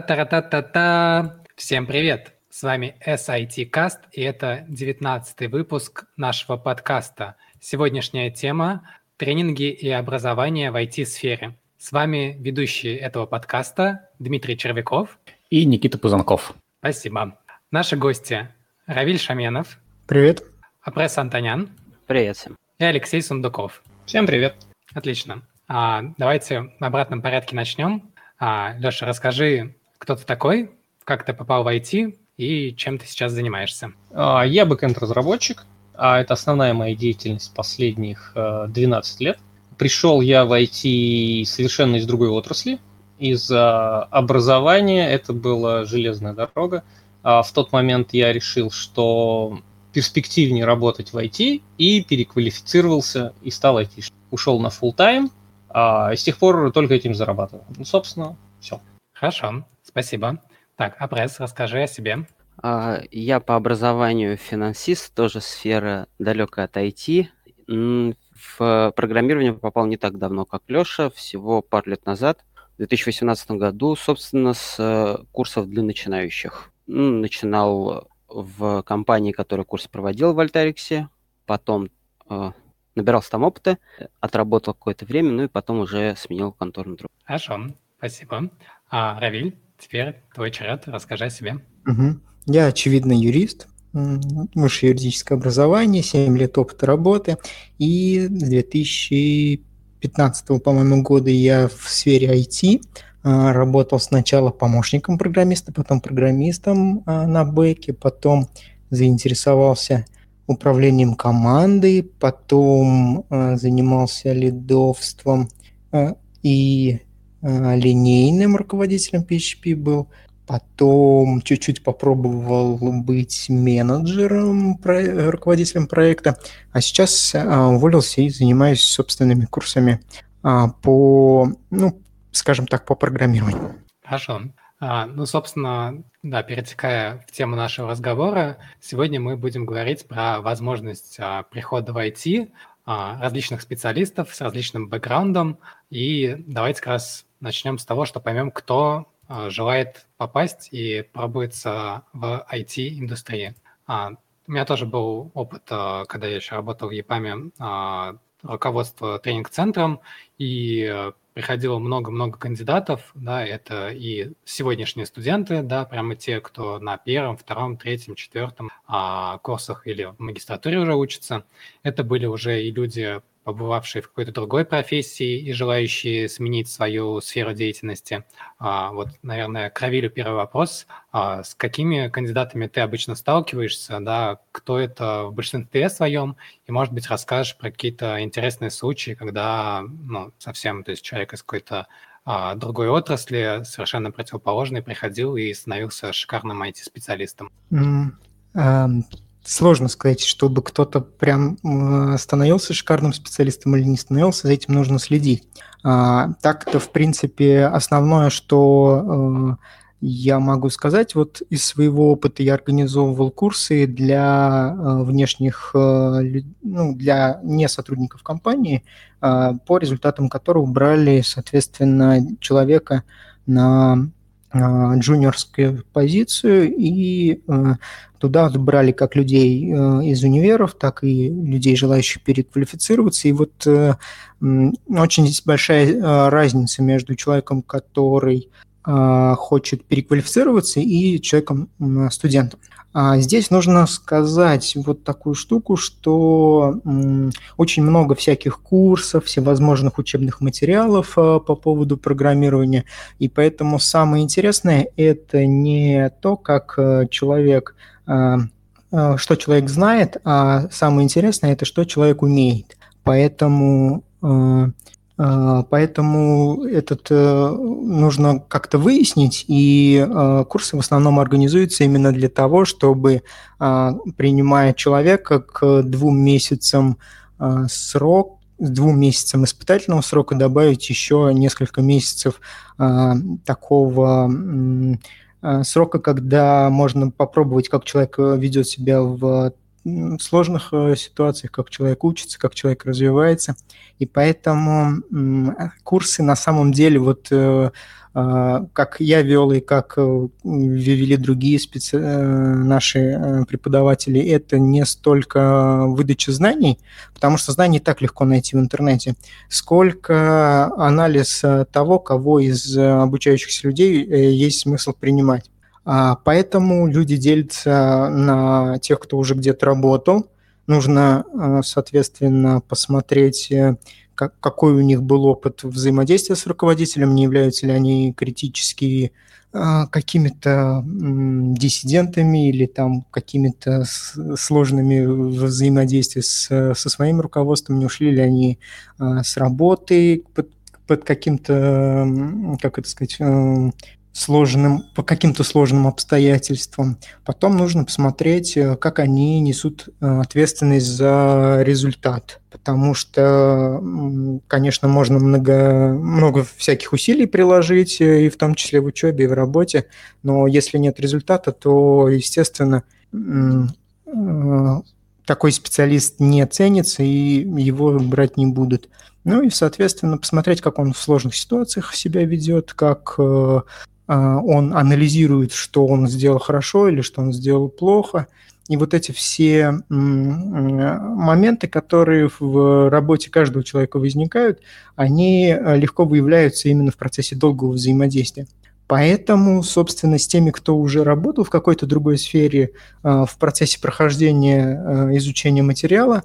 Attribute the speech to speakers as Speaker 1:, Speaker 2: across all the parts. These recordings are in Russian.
Speaker 1: Та-та-та-та-та! Всем привет! С вами SIT Cast, и это 19 выпуск нашего подкаста. Сегодняшняя тема – тренинги и образование в IT-сфере. С вами ведущие этого подкаста Дмитрий Червяков
Speaker 2: и Никита Пузанков.
Speaker 1: Спасибо. Наши гости – Равиль Шаменов.
Speaker 3: Привет.
Speaker 1: Апресс Антонян.
Speaker 4: Привет всем.
Speaker 1: И Алексей Сундуков.
Speaker 5: Всем привет.
Speaker 1: Отлично. А, давайте в обратном порядке начнем. А, Леша, расскажи, кто ты такой, как ты попал в IT и чем ты сейчас занимаешься?
Speaker 5: А, я бэкэнд-разработчик, а это основная моя деятельность последних 12 э, лет. Пришел я в IT совершенно из другой отрасли. Из образования это была железная дорога. А в тот момент я решил, что перспективнее работать в IT и переквалифицировался и стал IT. Ушел на full time, а с тех пор только этим зарабатываю. Ну, собственно, все.
Speaker 1: Хорошо, спасибо. Так, Апресс, расскажи о себе.
Speaker 4: А, я по образованию финансист, тоже сфера далекая от IT. В программирование попал не так давно, как Леша, всего пару лет назад, в 2018 году, собственно, с э, курсов для начинающих. Начинал в компании, которая курс проводил в Альтариксе, потом э, набирался там опыта, отработал какое-то время, ну и потом уже сменил контору на другую.
Speaker 1: Хорошо, спасибо. А, Равиль, теперь твой черед, расскажи о себе.
Speaker 3: Угу. Я, очевидно, юрист, высшее юридическое образование, 7 лет опыта работы, и с 2015, по-моему, года я в сфере IT, а, работал сначала помощником программиста, потом программистом а, на бэке, потом заинтересовался управлением командой, потом э, занимался лидовством и линейным руководителем PHP был, потом чуть-чуть попробовал быть менеджером, руководителем проекта, а сейчас э, уволился и занимаюсь собственными курсами э, по, ну, скажем так, по программированию.
Speaker 1: Хорошо. А, ну, собственно, да, перетекая в тему нашего разговора, сегодня мы будем говорить про возможность а, прихода в IT а, различных специалистов с различным бэкграундом. И давайте как раз начнем с того, что поймем, кто а, желает попасть и пробуется в IT-индустрии. А, у меня тоже был опыт, а, когда я еще работал в ЕПАМе, руководство тренинг-центром, и приходило много-много кандидатов, да, это и сегодняшние студенты, да, прямо те, кто на первом, втором, третьем, четвертом а, курсах или в магистратуре уже учатся. Это были уже и люди побывавшие в какой-то другой профессии и желающие сменить свою сферу деятельности. А, вот, наверное, к Равилю первый вопрос. А, с какими кандидатами ты обычно сталкиваешься, да, кто это в большинстве своем, и, может быть, расскажешь про какие-то интересные случаи, когда, ну, совсем, то есть человек из какой-то а, другой отрасли, совершенно противоположный, приходил и становился шикарным IT-специалистом.
Speaker 3: Mm, um сложно сказать, чтобы кто-то прям становился шикарным специалистом или не становился, за этим нужно следить. А, так-то, в принципе, основное, что э, я могу сказать, вот из своего опыта я организовывал курсы для э, внешних, э, ну, для не сотрудников компании, по результатам которого брали, соответственно, человека на джуниорскую позицию и Туда брали как людей э, из универов, так и людей, желающих переквалифицироваться. И вот э, очень большая разница между человеком, который хочет переквалифицироваться, и человеком, студентом. А здесь нужно сказать вот такую штуку, что очень много всяких курсов, всевозможных учебных материалов по поводу программирования, и поэтому самое интересное – это не то, как человек а, а, что человек знает, а самое интересное это что человек умеет. Поэтому, а, поэтому этот э, нужно как-то выяснить, и курсы в основном организуются именно для того, чтобы, принимая человека к двум месяцам срок, с двум месяцам испытательного срока добавить еще несколько месяцев такого срока, когда можно попробовать, как человек э, ведет себя в сложных э, ситуациях, как человек учится, как человек развивается. И поэтому курсы на самом деле вот э, а, как я вел и как э, вели другие специ... наши преподаватели, это не столько выдача знаний, потому что знаний так легко найти в интернете, сколько анализ того, кого из обучающихся людей есть смысл принимать. А, поэтому люди делятся на тех, кто уже где-то работал. Нужно, а, соответственно, посмотреть, э, какой у них был опыт взаимодействия с руководителем, не являются ли они критически а, какими-то диссидентами или там какими-то сложными взаимодействия с, со своим руководством, не ушли ли они с работы под, под каким-то, как это сказать, э, сложным, по каким-то сложным обстоятельствам. Потом нужно посмотреть, э, как они несут э, ответственность за результат. Потому что, конечно, можно много, много всяких усилий приложить, э, и в том числе в учебе, и в работе, но если нет результата, то, естественно, такой специалист не ценится, и его брать не будут. Ну и, соответственно, посмотреть, как он в сложных ситуациях себя ведет, как он анализирует, что он сделал хорошо или что он сделал плохо. И вот эти все моменты, которые в работе каждого человека возникают, они э, легко выявляются именно в процессе долгого взаимодействия. Поэтому, собственно, с теми, кто уже работал в какой-то другой сфере э, в процессе прохождения э, изучения материала,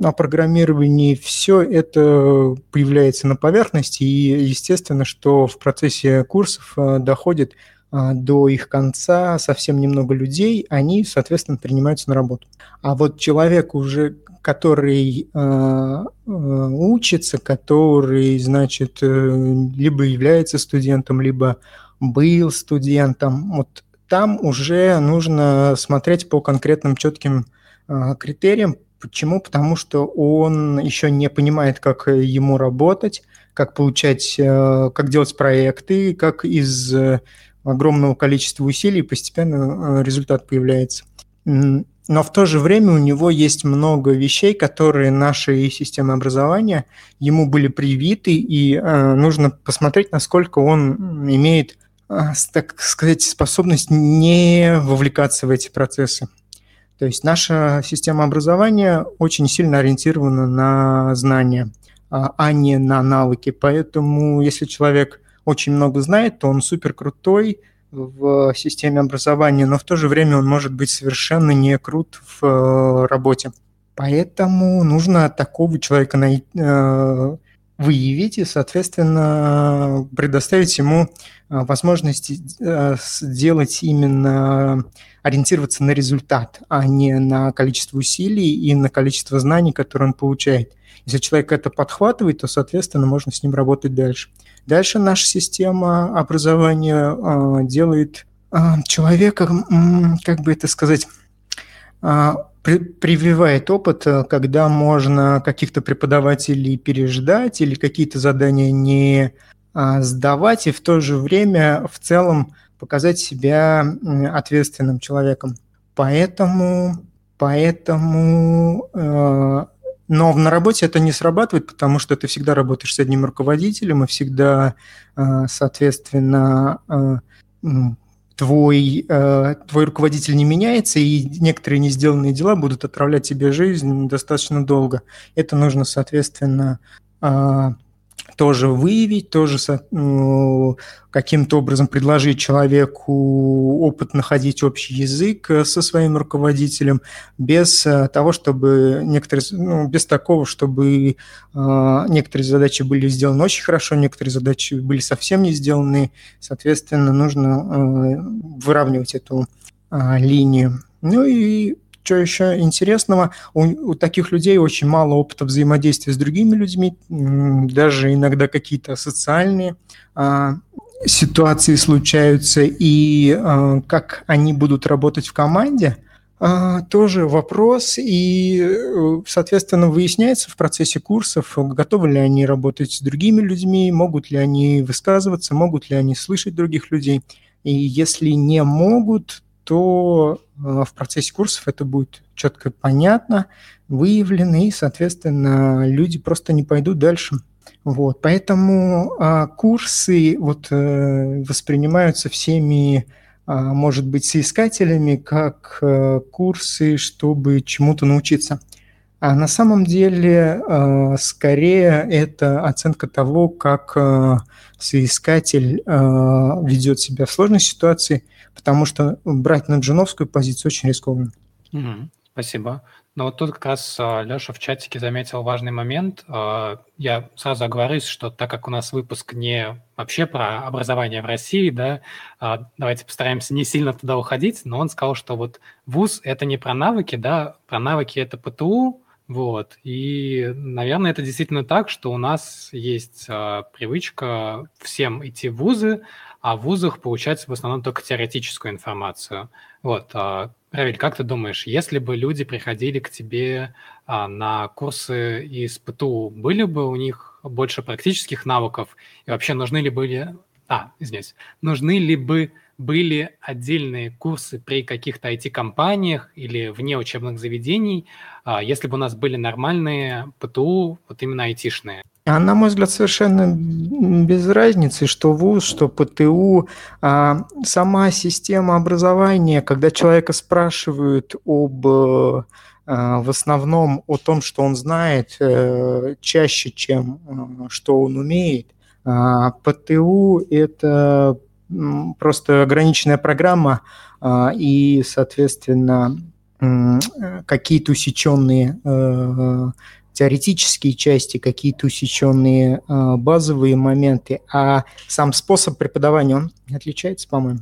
Speaker 3: о программировании, все это появляется на поверхности, и естественно, что в процессе курсов доходит до их конца совсем немного людей, они, соответственно, принимаются на работу. А вот человек уже, который э, учится, который, значит, либо является студентом, либо был студентом, вот там уже нужно смотреть по конкретным четким критериям, Почему? Потому что он еще не понимает, как ему работать, как получать, э, как делать проекты, как из э, огромного количества усилий постепенно э, результат появляется. Но в то же время у него есть много вещей, которые нашей системы образования ему были привиты, и нужно посмотреть, насколько он имеет, так сказать, способность не вовлекаться в эти процессы. То есть наша система образования очень сильно ориентирована на знания, а, а не на навыки. Поэтому если человек очень много знает, то он супер крутой в системе образования, но в то же время он может быть совершенно не крут в э, работе. Поэтому нужно такого человека э, выявить и, соответственно, предоставить ему э, возможность сделать именно ориентироваться на результат, а не на количество усилий и на количество знаний, которые он получает. Если человек это подхватывает, то, соответственно, можно с ним работать дальше. Дальше наша система образования э, делает э, человека, как бы это сказать, э, при, прививает опыт, когда можно каких-то преподавателей переждать или какие-то задания не э, сдавать, и в то же время в целом показать себя ответственным человеком. Поэтому, поэтому, э, но на работе это не срабатывает, потому что ты всегда работаешь с одним руководителем, и всегда, э, соответственно, э, твой, э, твой руководитель не меняется, и некоторые не сделанные дела будут отравлять тебе жизнь достаточно долго. Это нужно, соответственно, тоже выявить, тоже ну, каким-то образом предложить человеку опыт находить общий язык э, со своим руководителем, без э, того, чтобы некоторые, ну, без такого, чтобы э, некоторые задачи были сделаны очень хорошо, некоторые задачи были совсем не сделаны. Соответственно, нужно выравнивать эту линию. Ну и что еще интересного? У, у таких людей очень мало опыта взаимодействия с другими людьми, даже иногда какие-то социальные а, ситуации случаются, и а, как они будут работать в команде, а, тоже вопрос, и, э, соответственно, выясняется в процессе курсов, готовы ли они работать с другими людьми, могут ли они высказываться, могут ли они слышать других людей. И если не могут, то в процессе курсов это будет четко понятно, выявлено, и, соответственно, люди просто не пойдут дальше. Вот, поэтому а, курсы вот, э, воспринимаются всеми, а, может быть, соискателями как а, курсы, чтобы чему-то научиться. А на самом деле, а, скорее, это оценка того, как а, соискатель а, ведет себя в сложной ситуации, потому что брать на джуновскую позицию очень рискованно.
Speaker 1: Угу, спасибо. Ну вот тут как раз а, Леша в чатике заметил важный момент. А, я сразу оговорюсь, что так как у нас выпуск не вообще про образование в России, да, а, давайте постараемся не сильно туда уходить, но он сказал, что вот ВУЗ – это не про навыки, да, про навыки – это ПТУ, вот. И, наверное, это действительно так, что у нас есть привычка всем идти в вузы, а в вузах получать в основном только теоретическую информацию. Вот. Равиль, как ты думаешь, если бы люди приходили к тебе а, на курсы из ПТУ, были бы у них больше практических навыков? И вообще нужны ли были... А, извиняюсь. Нужны ли бы были отдельные курсы при каких-то IT-компаниях или вне учебных заведений, а, если бы у нас были нормальные ПТУ, вот именно айтишные?
Speaker 3: А на мой взгляд, совершенно без разницы, что ВУЗ, что ПТУ. А сама система образования, когда человека спрашивают об а, в основном о том, что он знает, э, чаще, чем а, что он умеет. А ПТУ – это просто ограниченная программа, и, соответственно, какие-то усеченные э, теоретические части, какие-то усеченные э, базовые моменты, а сам способ преподавания, он отличается, по-моему?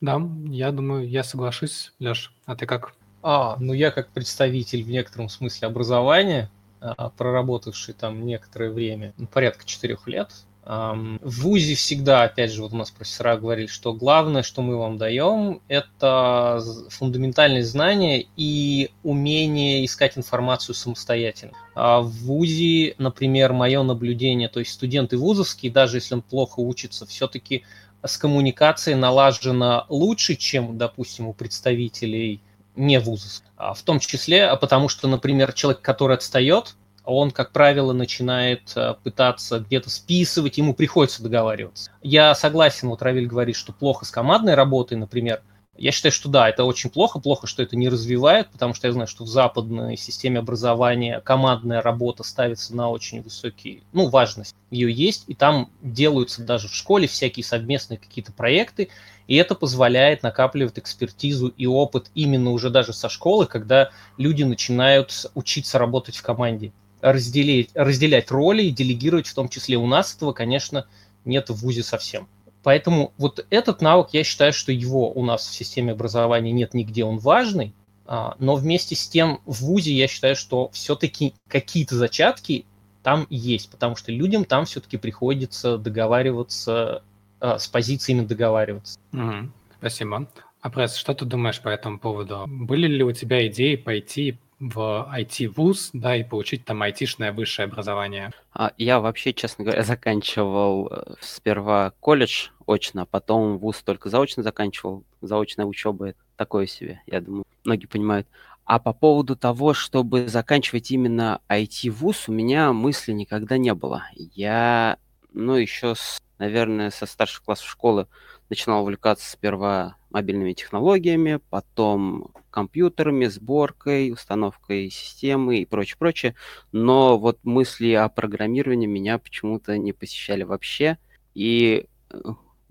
Speaker 1: Да, я думаю, я соглашусь. Леш, а ты как?
Speaker 5: А, ну я как представитель в некотором смысле образования, а, проработавший там некоторое время, ну, порядка четырех лет, в ВУЗе всегда, опять же, вот у нас профессора говорили, что главное, что мы вам даем, это фундаментальные знания и умение искать информацию самостоятельно. А в ВУЗе, например, мое наблюдение, то есть студенты вузовские, даже если он плохо учится, все-таки с коммуникацией налажено лучше, чем, допустим, у представителей не вузов. А в том числе, потому что, например, человек, который отстает, он, как правило, начинает э, пытаться где-то списывать, ему приходится договариваться. Я согласен, вот Равиль говорит, что плохо с командной работой, например. Я считаю, что да, это очень плохо, плохо, что это не развивает, потому что я знаю, что в западной системе образования командная работа ставится на очень высокий, ну, важность ее есть, и там делаются даже в школе всякие совместные какие-то проекты, и это позволяет накапливать экспертизу и опыт именно уже даже со школы, когда люди начинают учиться работать в команде разделить, разделять роли и делегировать в том числе. У нас этого, конечно, нет в ВУЗе совсем. Поэтому вот этот навык, я считаю, что его у нас в системе образования нет нигде, он важный, а, но вместе с тем в ВУЗе я считаю, что все-таки какие-то зачатки там есть, потому что людям там все-таки приходится договариваться, а, с позициями договариваться.
Speaker 1: Угу, спасибо. А Пресс, что ты думаешь по этому поводу? Были ли у тебя идеи пойти в IT-вуз, да, и получить там айтишное высшее образование?
Speaker 4: А, я вообще, честно говоря, заканчивал э, сперва колледж очно, а потом вуз только заочно заканчивал. Заочная учеба – такое себе, я думаю, многие понимают. А по поводу того, чтобы заканчивать именно IT-вуз, у меня мысли никогда не было. Я, ну, еще, с, наверное, со старших классов школы начинал увлекаться сперва мобильными технологиями, потом компьютерами, сборкой, установкой системы и прочее, прочее. Но вот мысли о программировании меня почему-то не посещали вообще. И,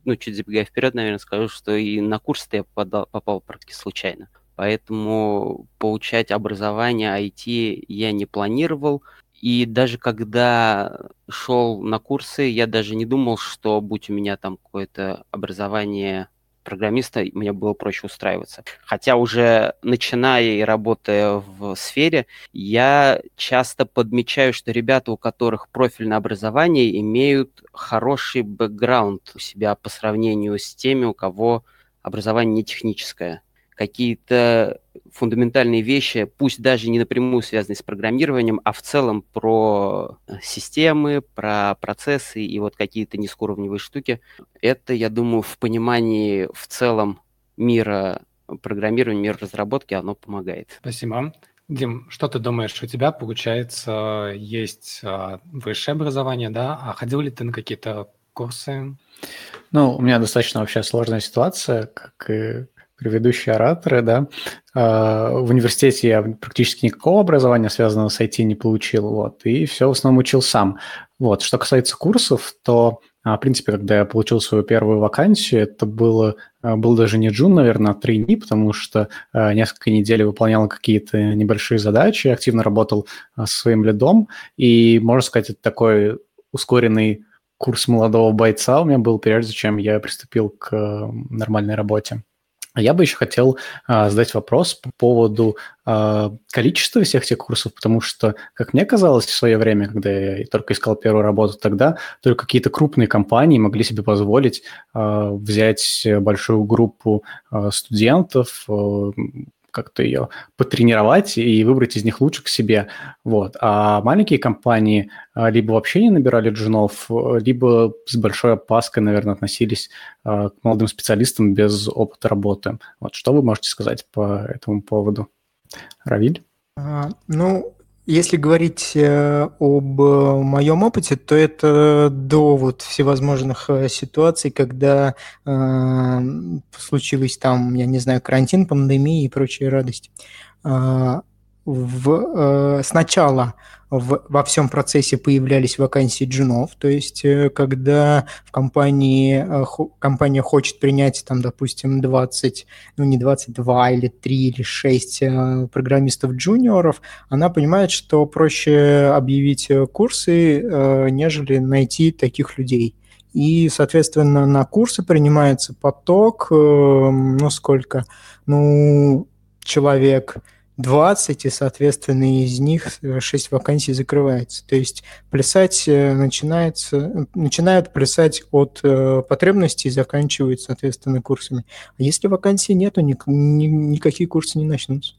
Speaker 4: ну, чуть забегая вперед, наверное, скажу, что и на курс-то я попадал, попал практически случайно. Поэтому получать образование IT я не планировал. И даже когда шел на курсы, я даже не думал, что будь у меня там какое-то образование программиста мне было проще устраиваться. Хотя уже начиная и работая в сфере, я часто подмечаю, что ребята, у которых профильное образование, имеют хороший бэкграунд у себя по сравнению с теми, у кого образование не техническое какие-то фундаментальные вещи, пусть даже не напрямую связанные с программированием, а в целом про э, системы, про процессы и вот какие-то низкоуровневые штуки. Это, я думаю, в понимании в целом мира программированию, мир разработки, оно помогает.
Speaker 1: Спасибо. Дим, что ты думаешь, у тебя, получается, есть а, высшее образование, да? А ходил ли ты на какие-то курсы?
Speaker 2: Ну, у меня достаточно вообще сложная ситуация, как и предыдущие ораторы, да. А, в университете я практически никакого образования, связанного с IT, не получил, вот, и все в основном учил сам. Вот, что касается курсов, то а, в принципе, когда я получил свою первую вакансию, это было, а, был даже не джун, наверное, а трейни, потому что несколько недель выполнял какие-то небольшие задачи, активно работал со своим лидом, и, можно сказать, это такой ускоренный курс молодого бойца у меня был, прежде чем я приступил к нормальной работе. Я бы еще хотел а, задать вопрос по поводу а, количества всех этих курсов, потому что, как мне казалось в свое время, когда я только искал первую работу, тогда только какие-то крупные компании могли себе позволить а, взять большую группу а, студентов, а, как-то ее потренировать и выбрать из них лучше к себе. Вот. А маленькие компании а, либо вообще не набирали джунов, либо с большой опаской, наверное, относились а, к молодым специалистам без опыта работы. Вот что вы можете сказать по этому поводу? Равиль?
Speaker 3: А, ну, если говорить э, об э, моем опыте, то это до вот всевозможных э, ситуаций, когда э, случилось там, я не знаю, карантин, пандемия и прочие радости. Э, в, э, сначала в, во всем процессе появлялись вакансии джунов, то есть э, когда в компании э, компания хочет принять там, допустим, 20, ну не 22 или 3 или 6 э, программистов-джуниоров, она понимает, что проще объявить курсы, нежели найти таких людей. И, соответственно, на курсы принимается поток, ну сколько, ну человек 20, и, соответственно, из них 6 вакансий закрывается. То есть плясать э, начинается, начинают плясать от э, потребностей и заканчивают, соответственно, курсами. А если вакансий нету, ни, ни, никакие курсы не начнутся.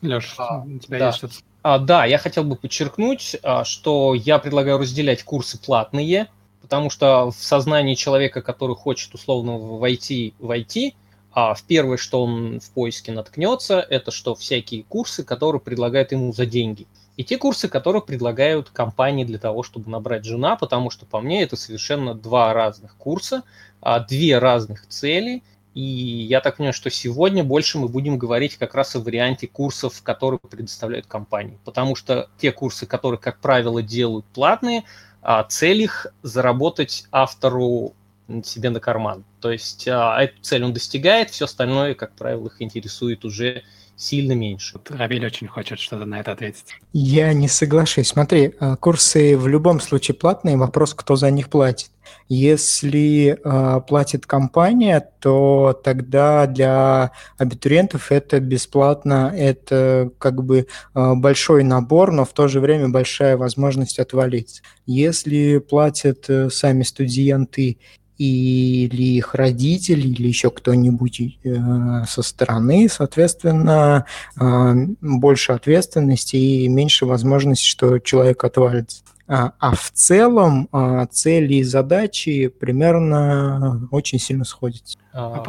Speaker 5: Леш, а, у тебя да. есть что-то? А, да, я хотел бы подчеркнуть, а, что я предлагаю разделять курсы платные, потому что в сознании человека, который хочет условно войти в IT, а в первое, что он в поиске наткнется, это что всякие курсы, которые предлагают ему за деньги. И те курсы, которые предлагают компании для того, чтобы набрать жена, потому что по мне это совершенно два разных курса, а две разных цели. И я так понимаю, что сегодня больше мы будем говорить как раз о варианте курсов, которые предоставляют компании. Потому что те курсы, которые, как правило, делают платные, а цель их заработать автору себе на карман. То есть а, эту цель он достигает, все остальное, как правило, их интересует уже сильно меньше.
Speaker 1: Равиль очень хочет что-то на это ответить.
Speaker 3: Я не соглашусь. Смотри, а, курсы в любом случае платные, вопрос, кто за них платит. Если э, платит компания, то тогда для абитуриентов это бесплатно, это как бы э, большой набор, но в то же время большая возможность отвалиться. Если платят э, сами студенты или их родители, или еще кто-нибудь э, со стороны, соответственно, э, больше ответственности и меньше возможности, что человек отвалится. А, а в целом а, цели и задачи примерно очень сильно сходятся.
Speaker 5: А,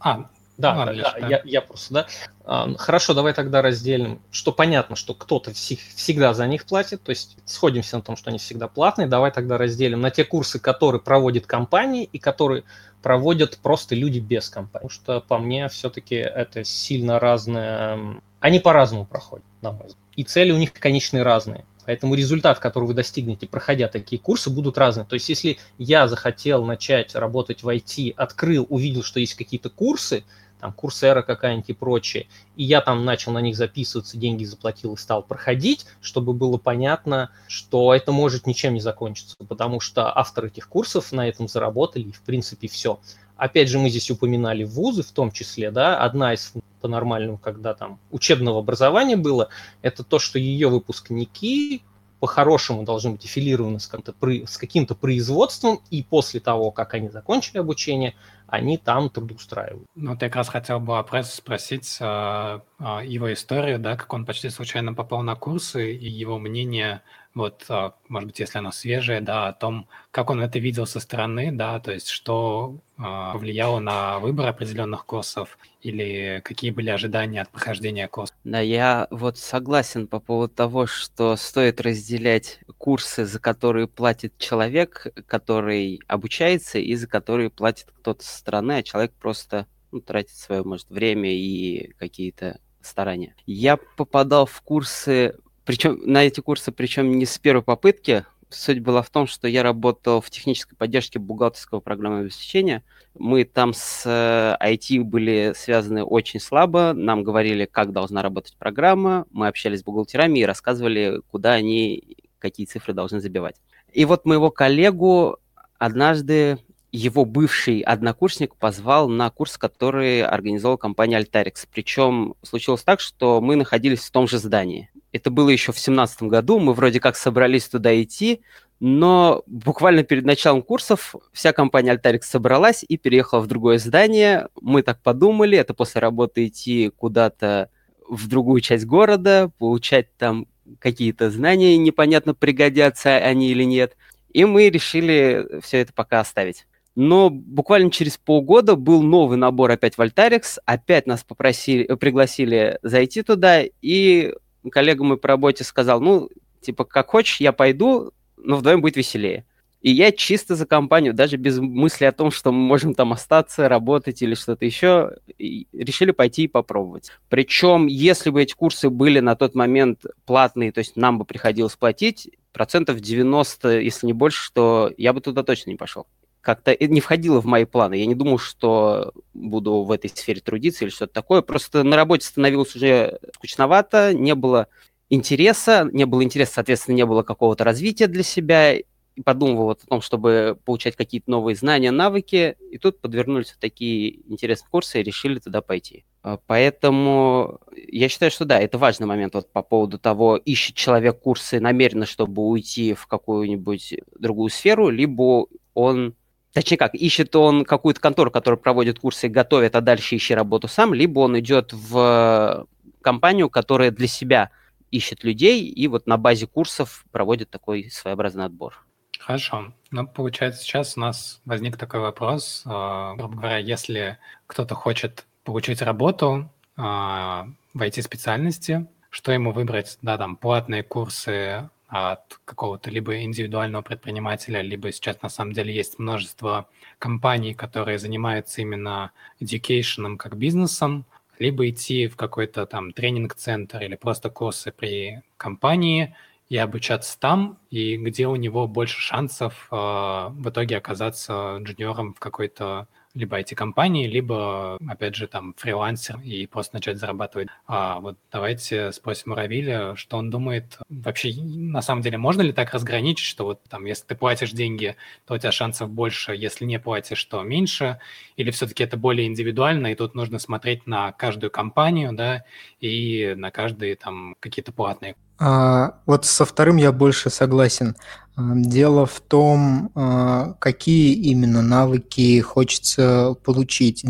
Speaker 5: а да, Ладно, да, да, Я, я просто, да. А, хорошо, давай тогда разделим, что понятно, что кто-то всегда за них платит, то есть сходимся на том, что они всегда платные. Давай тогда разделим на те курсы, которые проводят компании и которые проводят просто люди без компании. Потому что по мне все-таки это сильно разное. Они по-разному проходят, на мой взгляд. И цели у них конечные разные. Поэтому результат, который вы достигнете, проходя такие курсы, будут разные. То есть, если я захотел начать работать в IT, открыл, увидел, что есть какие-то курсы, там Курсера какая-нибудь и прочее, и я там начал на них записываться, деньги заплатил и стал проходить, чтобы было понятно, что это может ничем не закончиться, потому что авторы этих курсов на этом заработали, и в принципе все. Опять же, мы здесь упоминали вузы в том числе, да, одна из по-нормальному, когда там учебного образования было, это то, что ее выпускники по-хорошему должны быть аффилированы с, с каким-то производством, и после того, как они закончили обучение, они там трудоустраивают.
Speaker 1: Ну, ты как раз хотел бы о прессе спросить а, а, его историю, да, как он почти случайно попал на курсы, и его мнение вот, а, может быть, если оно свежее, да, о том, как он это видел со стороны, да, то есть что э, влияло на выбор определенных курсов или какие были ожидания от прохождения курса.
Speaker 4: Да, я вот согласен по поводу того, что стоит разделять курсы, за которые платит человек, который обучается, и за которые платит кто-то со стороны, а человек просто ну, тратит свое, может, время и какие-то старания. Я попадал в курсы причем на эти курсы, причем не с первой попытки. Суть была в том, что я работал в технической поддержке бухгалтерского программного обеспечения. Мы там с IT э, были связаны очень слабо. Нам говорили, как должна работать программа. Мы общались с бухгалтерами и рассказывали, куда они какие цифры должны забивать. И вот моего коллегу однажды его бывший однокурсник позвал на курс, который организовала компания Altarex. Причем случилось так, что мы находились в том же здании. Это было еще в 2017 году, мы вроде как собрались туда идти, но буквально перед началом курсов вся компания Altarex собралась и переехала в другое здание. Мы так подумали, это после работы идти куда-то в другую часть города, получать там какие-то знания, непонятно, пригодятся они или нет. И мы решили все это пока оставить. Но буквально через полгода был новый набор опять в Альтарикс, опять нас попросили, пригласили зайти туда, и коллега мой по работе сказал, ну, типа, как хочешь, я пойду, но вдвоем будет веселее. И я чисто за компанию, даже без мысли о том, что мы можем там остаться, работать или что-то еще, решили пойти и попробовать. Причем, если бы эти курсы были на тот момент платные, то есть нам бы приходилось платить, процентов 90, если не больше, что я бы туда точно не пошел как-то не входило в мои планы. Я не думал, что буду в этой сфере трудиться или что-то такое. Просто на работе становилось уже скучновато, не было интереса, не было интереса, соответственно, не было какого-то развития для себя. И подумывал вот о том, чтобы получать какие-то новые знания, навыки. И тут подвернулись такие интересные курсы и решили туда пойти. А, поэтому я считаю, что да, это важный момент вот по поводу того, ищет человек курсы намеренно, чтобы уйти в какую-нибудь другую сферу, либо он Точнее как, ищет он какую-то контору, которая проводит курсы и готовит, а дальше ищет работу сам, либо он идет в компанию, которая для себя ищет людей и вот на базе курсов проводит такой своеобразный отбор.
Speaker 1: Хорошо. Ну, получается, сейчас у нас возник такой вопрос. А, грубо говоря, если кто-то хочет получить работу а, в IT-специальности, что ему выбрать? Да, там платные курсы от какого-то либо индивидуального предпринимателя, либо сейчас на самом деле есть множество компаний, которые занимаются именно education как бизнесом, либо идти в какой-то там тренинг-центр или просто курсы при компании и обучаться там, и где у него больше шансов э, в итоге оказаться джуниором в какой-то либо IT-компании, либо, опять же, там, фрилансер и просто начать зарабатывать. А вот давайте спросим у Равиля, что он думает. Вообще, на самом деле, можно ли так разграничить, что вот там, если ты платишь деньги, то у тебя шансов больше, если не платишь, то меньше? Или все-таки это более индивидуально, и тут нужно смотреть на каждую компанию, да, и на каждые там какие-то платные
Speaker 3: а, вот со вторым я больше согласен. Дело в том, а, какие именно навыки хочется получить.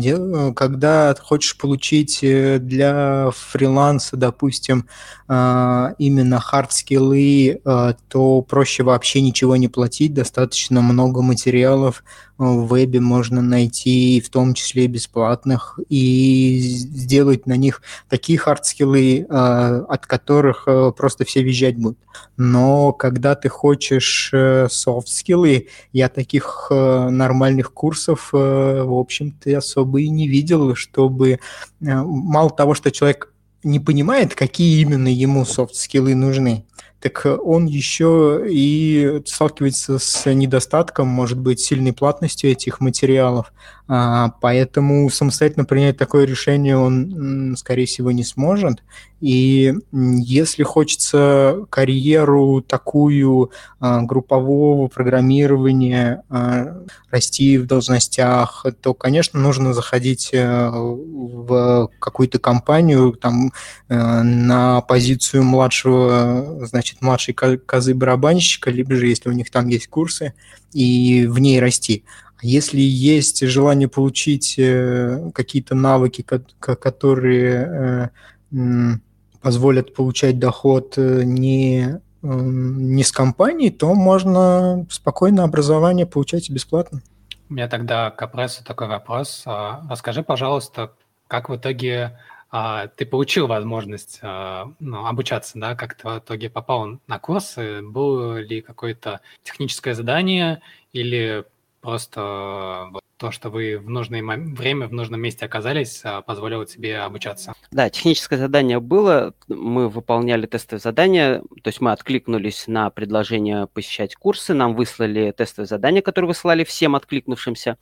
Speaker 3: Когда хочешь получить э, для фриланса, допустим, именно хард-скиллы, то проще вообще ничего не платить, достаточно много материалов в вебе можно найти, в том числе бесплатных, и сделать на них такие хард-скиллы, от которых э, просто все визжать будут. Но когда ты хочешь хочешь софт-скиллы, я таких э, нормальных курсов, э, в общем-то, особо и не видел, чтобы э, мало того, что человек не понимает, какие именно ему софт-скиллы нужны, так он еще и сталкивается с недостатком, может быть, сильной платностью этих материалов. А, поэтому самостоятельно принять такое решение он, скорее всего, не сможет. И если хочется карьеру такую а, группового программирования, а, расти в должностях, то, конечно, нужно заходить э, в какую-то компанию там э, на позицию младшего, значит, младшей козы-барабанщика, либо же, если у них там есть курсы, и в ней расти. Если есть желание получить э, какие-то навыки, которые э, позволят получать доход э, не не с компанией, то можно спокойно образование получать бесплатно.
Speaker 1: У меня тогда к Апрессу такой вопрос. А, расскажи, пожалуйста, как в итоге а, ты получил возможность а, ну, обучаться, да, как ты в итоге попал на курсы? Было ли какое-то техническое задание или просто то, что вы в нужное время, в нужном месте оказались, а, позволило тебе обучаться?
Speaker 4: Да, техническое задание было, мы выполняли тестовые задания, то есть мы откликнулись на предложение посещать курсы, нам выслали тестовые задания, которые высылали всем откликнувшимся,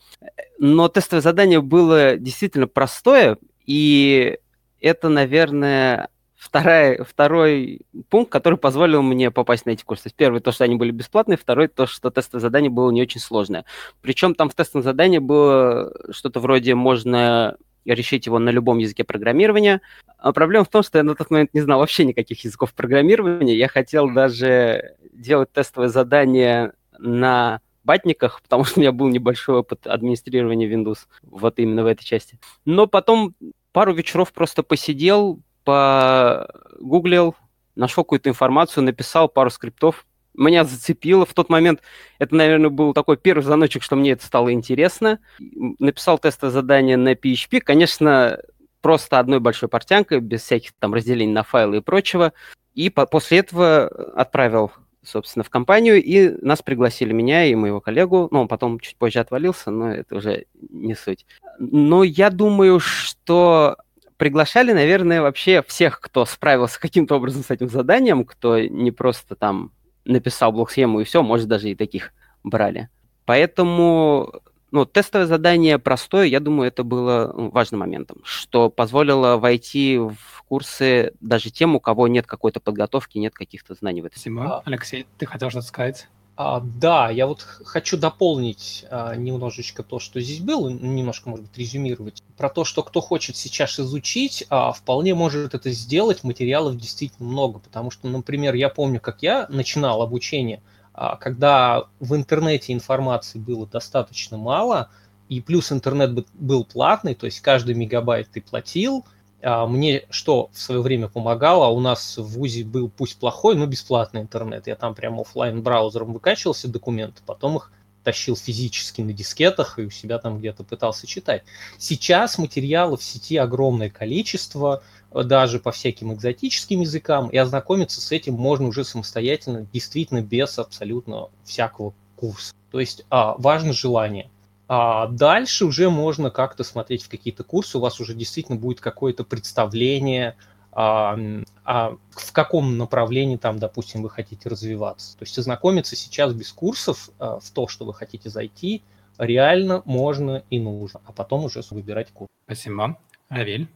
Speaker 4: но тестовое задание было действительно простое, и это, наверное, вторая, второй пункт, который позволил мне попасть на эти курсы. Первый, то, что они были бесплатные, второй, то, что тестовое задание было не очень сложное. Причем там в тестовом задании было что-то вроде можно решить его на любом языке программирования. А проблема в том, что я на тот момент не знал вообще никаких языков программирования. Я хотел даже делать тестовое задание на батниках, потому что у меня был небольшой опыт администрирования Windows вот именно в этой части. Но потом пару вечеров просто посидел, погуглил, нашел какую-то информацию, написал пару скриптов. Меня зацепило в тот момент. Это, наверное, был такой первый звоночек, что мне это стало интересно. Написал тестовое задание на PHP. Конечно, просто одной большой портянкой, без всяких там разделений на файлы и прочего. И по после этого отправил собственно, в компанию, и нас пригласили, меня и моего коллегу. Ну, он потом чуть позже отвалился, но это уже не суть. Но я думаю, что приглашали, наверное, вообще всех, кто справился каким-то образом с этим заданием, кто не просто там написал блок-схему и все, может, даже и таких брали. Поэтому ну, тестовое задание простое, я думаю, это было ну, важным моментом, что позволило войти в курсы даже тем, у кого нет какой-то подготовки, нет каких-то знаний в этом.
Speaker 1: Спасибо. А, Алексей, ты хотел что-то сказать?
Speaker 5: А, да, я вот хочу дополнить а, немножечко то, что здесь было, немножко, может быть, резюмировать. Про то, что кто хочет сейчас изучить, а, вполне может это сделать, материалов действительно много, потому что, например, я помню, как я начинал обучение, когда в интернете информации было достаточно мало, и плюс интернет был платный, то есть каждый мегабайт ты платил – а, мне что в свое время помогало, у нас в ВУЗе был пусть плохой, но бесплатный интернет. Я там прямо офлайн браузером выкачивался документы, потом их тащил физически на дискетах и у себя там где-то пытался читать. Сейчас материалов в сети огромное количество, даже по всяким экзотическим языкам, и ознакомиться с этим можно уже самостоятельно, действительно без абсолютно всякого курса. То есть а, важно желание – а дальше уже можно как-то смотреть в какие-то курсы, у вас уже действительно будет какое-то представление, а, а в каком направлении там, допустим, вы хотите развиваться. То есть ознакомиться сейчас без курсов а, в то, что вы хотите зайти, реально можно и нужно, а потом уже выбирать курс.
Speaker 1: Спасибо. Равиль?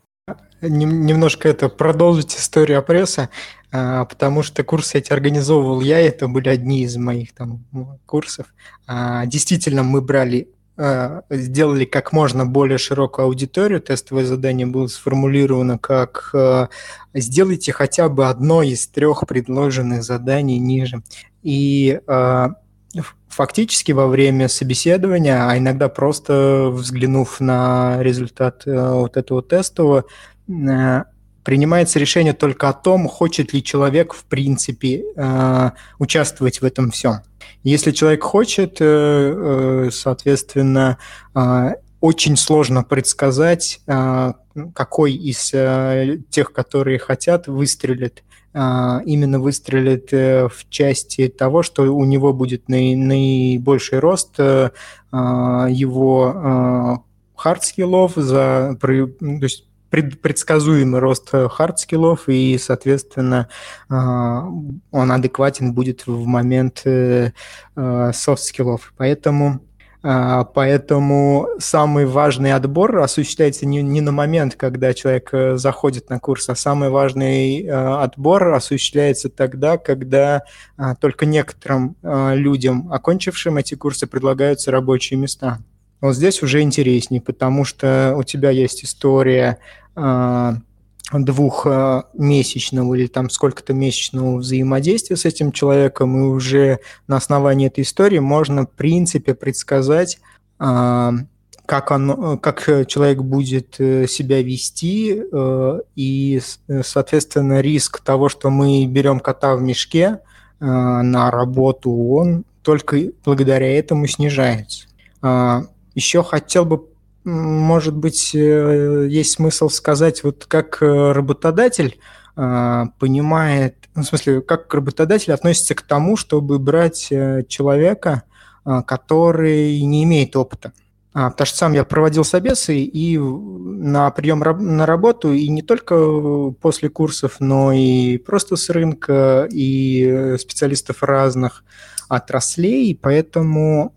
Speaker 3: Немножко это продолжить историю пресса, а, потому что курсы эти организовывал я, это были одни из моих там курсов. А, действительно, мы брали Э, сделали как можно более широкую аудиторию. Тестовое задание было сформулировано как «сделайте хотя бы одно из трех предложенных заданий ниже». И фактически во время собеседования, а иногда просто взглянув на результат вот этого тестового, принимается решение только о том, хочет ли человек в принципе участвовать в этом всем. Если человек хочет, э, э, соответственно, очень сложно предсказать, а, какой из э, тех, которые хотят, выстрелит а, именно выстрелит в части того, что у него будет наибольший рост его хардскиллов, за, то есть предсказуемый рост хард-скиллов, и, соответственно, а, он адекватен будет в момент софт-скиллов. Э, Поэтому а, Поэтому самый важный отбор осуществляется не, не на момент, когда человек э, заходит на курс, а самый важный э, отбор осуществляется тогда, когда а, только некоторым людям, окончившим эти курсы, предлагаются рабочие места. Вот здесь уже интереснее, потому что у тебя есть история э, двухмесячного или там сколько-то месячного взаимодействия с этим человеком, и уже на основании этой истории можно, в принципе, предсказать, э, как, оно, как человек будет э, себя вести, э, и, соответственно, риск того, что мы берем кота в мешке – на работу, он только благодаря этому снижается. Еще хотел бы, может быть, есть смысл сказать, вот как работодатель понимает, ну, в смысле, как работодатель относится к тому, чтобы брать человека, который не имеет опыта. А, потому что сам я проводил собесы и на прием на работу, и не только после курсов, но и просто с рынка, и специалистов разных отраслей. Поэтому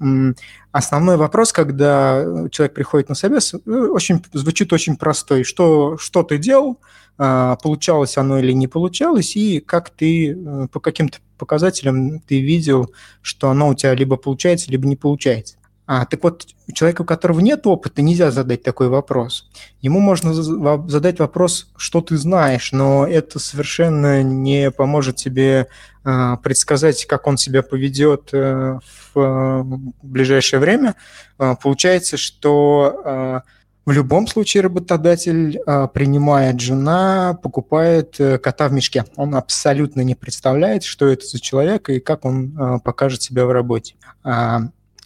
Speaker 3: основной вопрос, когда человек приходит на собес, э, очень, звучит очень простой. Что, что ты делал, а, получалось оно или не получалось, и как ты э, по каким-то показателям ты видел, что оно у тебя либо получается, либо не получается. А, так вот, человеку, у которого нет опыта, нельзя задать такой вопрос. Ему можно задать вопрос, что ты знаешь, но это совершенно не поможет тебе а, предсказать, как он себя поведет а, в а, ближайшее время. А, получается, что а, в любом случае работодатель, а, принимая джуна, покупает э, кота в мешке. Он абсолютно не представляет, что это за человек и как он а, покажет себя в работе.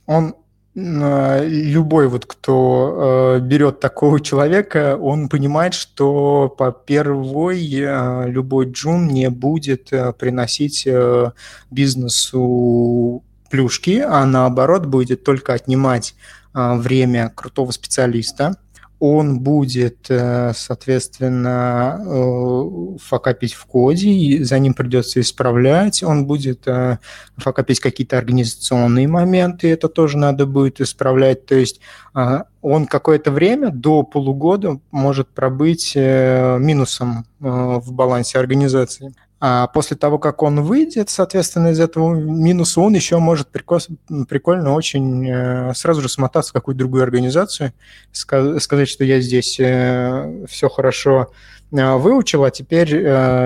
Speaker 3: Он любой вот, кто э, берет такого человека, он понимает, что по первой э, любой джун не будет э, приносить бизнесу плюшки, а наоборот будет только отнимать время крутого специалиста он будет, э, соответственно, э, факапить в коде, и за ним придется исправлять, он будет э, факапить какие-то организационные моменты, это тоже надо будет исправлять, то есть он какое-то время, до полугода, может пробыть минусом в балансе организации. А после того, как он выйдет, соответственно, из этого минуса, он еще может прикольно очень э, сразу же смотаться в какую-то другую организацию, сказать, что я здесь э, все хорошо э, выучил, а теперь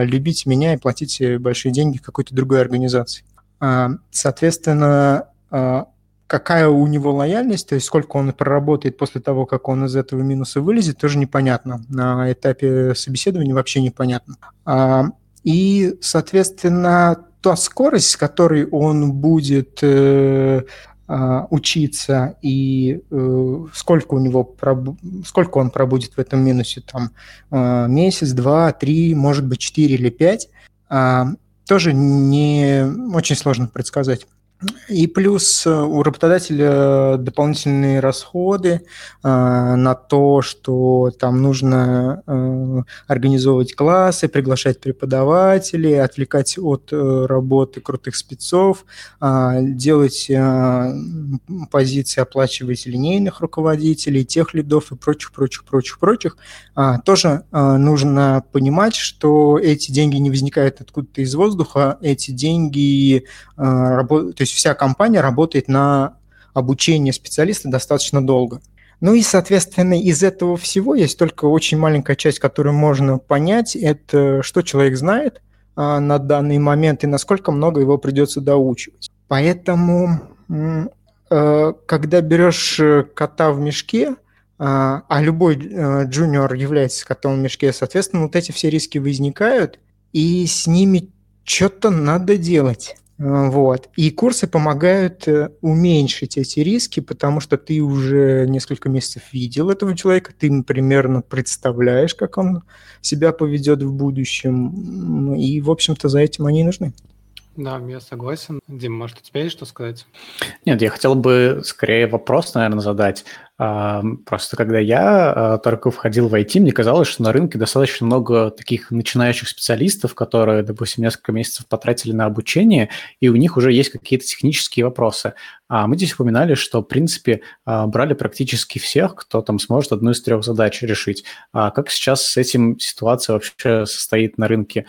Speaker 3: любите меня и платите большие деньги какой-то другой организации. А, соответственно, какая у него лояльность, то есть сколько он проработает после того, как он из этого минуса вылезет, тоже непонятно. На этапе собеседования вообще непонятно. И, соответственно, та скорость, с которой он будет э, а, учиться и э, сколько у него проб... сколько он пробудет в этом минусе там э, месяц, два, три, может быть четыре или пять, э, тоже не очень сложно предсказать. И плюс э, у работодателя дополнительные расходы э, на то, что там нужно э, организовывать классы, приглашать преподавателей, отвлекать от э, работы крутых спецов, э, делать э, позиции, оплачивать линейных руководителей, тех лидов и прочих, прочих, прочих, прочих. Э, тоже э, нужно понимать, что эти деньги не возникают откуда-то из воздуха, эти деньги э, работают есть вся компания работает на обучение специалиста достаточно долго. Ну и, соответственно, из этого всего есть только очень маленькая часть, которую можно понять, это что человек знает а, на данный момент и насколько много его придется доучивать. Поэтому, э, когда берешь э, кота в мешке, а, а любой э, джуниор является котом в мешке, соответственно, вот эти все риски возникают, и с ними что-то надо делать. Э, вот. И курсы помогают э, уменьшить эти риски, потому что ты уже несколько месяцев видел этого человека, ты примерно представляешь, как он себя поведет в будущем, и, в общем-то, за этим они и нужны.
Speaker 1: Да, я согласен. Дим, может, у тебя есть что сказать?
Speaker 2: Нет, я хотел бы скорее вопрос, наверное, задать. А, просто когда я а, только входил в IT, мне казалось, что на рынке достаточно много таких начинающих специалистов, которые, допустим, несколько месяцев потратили на обучение, и у них уже есть какие-то технические вопросы. А мы здесь упоминали, что, в принципе, а, брали практически всех, кто там сможет одну из трех задач решить. А как сейчас с этим ситуация вообще состоит на рынке?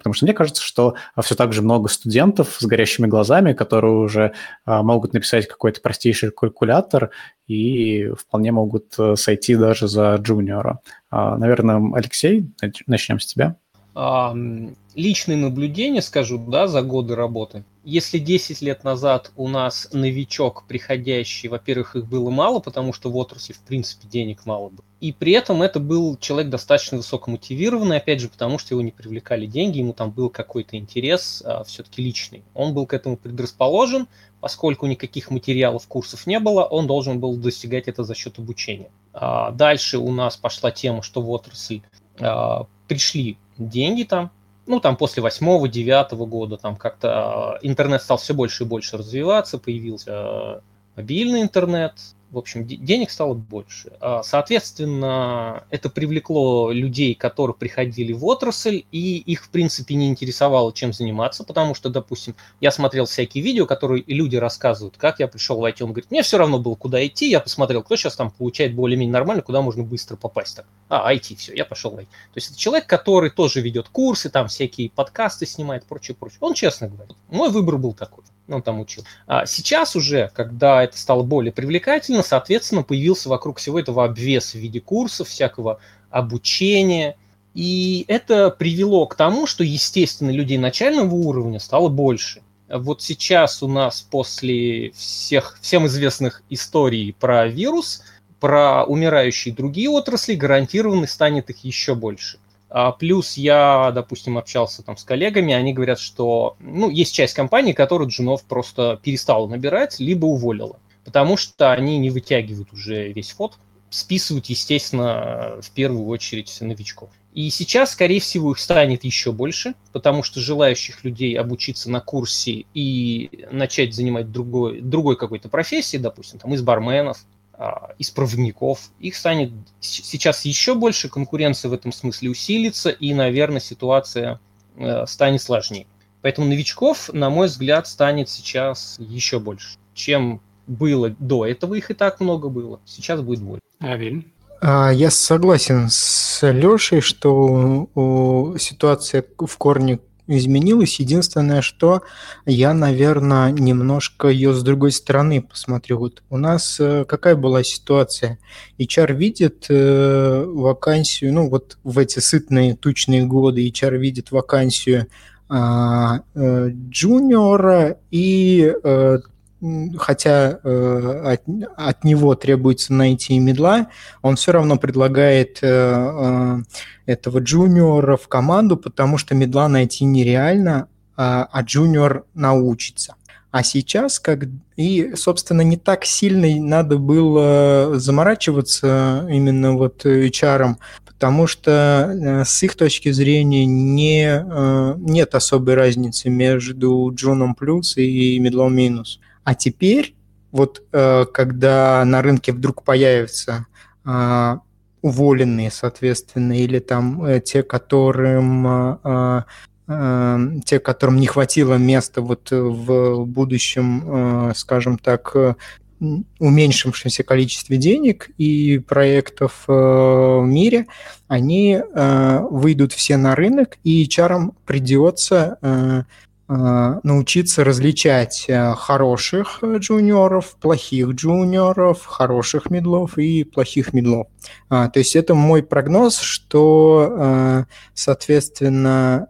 Speaker 2: Потому что мне кажется, что а, все так же много студентов с горящими глазами, которые уже а, могут написать какой-то простейший калькулятор и вполне могут э, сойти даже за джуниора. А, наверное, Алексей, начнем с тебя.
Speaker 5: Личные наблюдения, скажу, да, за годы работы. Если 10 лет назад у нас новичок приходящий, во-первых, их было мало, потому что в отрасли, в принципе, денег мало было. И при этом это был человек достаточно высокомотивированный, опять же, потому что его не привлекали деньги, ему там был какой-то интерес а, все-таки личный. Он был к этому предрасположен, поскольку никаких материалов, курсов не было, он должен был достигать это за счет обучения. А дальше у нас пошла тема, что в отрасль а, пришли деньги там, ну, там после восьмого, девятого года там как-то интернет стал все больше и больше развиваться, появился мобильный интернет, в общем, денег стало больше. А, соответственно, это привлекло людей, которые приходили в отрасль, и их, в принципе, не интересовало, чем заниматься, потому что, допустим, я смотрел всякие видео, которые люди рассказывают, как я пришел в IT, он говорит, мне все равно было, куда идти, я посмотрел, кто сейчас там получает более-менее нормально, куда можно быстро попасть. Так. А, IT, все, я пошел в IT. То есть это человек, который тоже ведет курсы, там всякие подкасты снимает, прочее, прочее. Он честно говорит. Мой выбор был такой он там учил. А сейчас уже, когда это стало более привлекательно, соответственно, появился вокруг всего этого обвес в виде курсов, всякого обучения. И это привело к тому, что, естественно, людей начального уровня стало больше. Вот сейчас у нас после всех, всем известных историй про вирус, про умирающие другие отрасли, гарантированно станет их еще больше. А плюс я, допустим, общался там с коллегами, они говорят, что ну, есть часть компаний, которую Джунов просто перестала набирать, либо уволила, потому что они не вытягивают уже весь фот, списывают, естественно, в первую очередь новичков. И сейчас, скорее всего, их станет еще больше, потому что желающих людей обучиться на курсе и начать занимать другой, другой какой-то профессии, допустим, там из барменов, а, из проводников. Их станет сейчас еще больше, конкуренция в этом смысле усилится, и, наверное, ситуация э, станет сложнее. Поэтому новичков, на мой взгляд, станет сейчас еще больше, чем было до этого. Их и так много было. Сейчас будет больше.
Speaker 3: Авель? А, я согласен с Лешей, что ситуация в корне изменилось. Единственное, что я, наверное, немножко ее с другой стороны посмотрю. Вот у нас э, какая была ситуация? HR видит э, вакансию, ну вот в эти сытные, тучные годы HR видит вакансию а, э, джуниора и э, хотя э, от, от него требуется найти медла, он все равно предлагает э, э, этого джуниора в команду, потому что медла найти нереально, а, а джуниор научится. А сейчас, как и, собственно, не так сильно надо было заморачиваться именно вот HR, потому что э, с их точки зрения не, э, нет особой разницы между джуном плюс и медлом минус. А теперь, вот э, когда на рынке вдруг появятся э, уволенные, соответственно, или там э, те, которым те, которым не хватило места вот в будущем, скажем так, уменьшившемся количестве денег и проектов в мире, они выйдут все на рынок, и HR придется научиться различать э, хороших э, джуниоров, плохих джуниоров, хороших медлов и плохих медлов. А, то есть это мой прогноз, что, соответственно,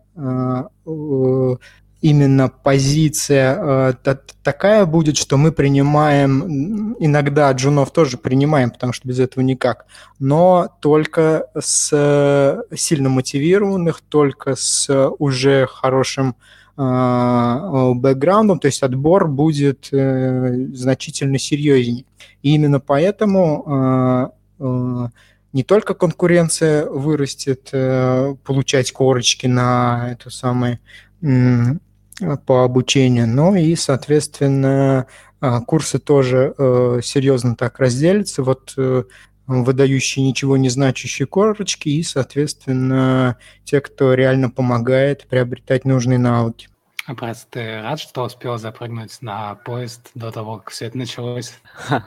Speaker 3: именно позиция такая будет, что мы принимаем, иногда джунов тоже принимаем, потому что без этого никак, но только с сильно мотивированных, только с уже хорошим а, бэкграундом, то есть отбор будет э, значительно серьезнее. И именно поэтому не только конкуренция вырастет, э, получать корочки на эту самую по обучению, но и, соответственно, курсы тоже э, серьезно так разделятся. Вот выдающие ничего не значащие корочки и, соответственно, те, кто реально помогает приобретать нужные навыки.
Speaker 1: Брат, ты рад, что успел запрыгнуть на поезд до того, как все это началось?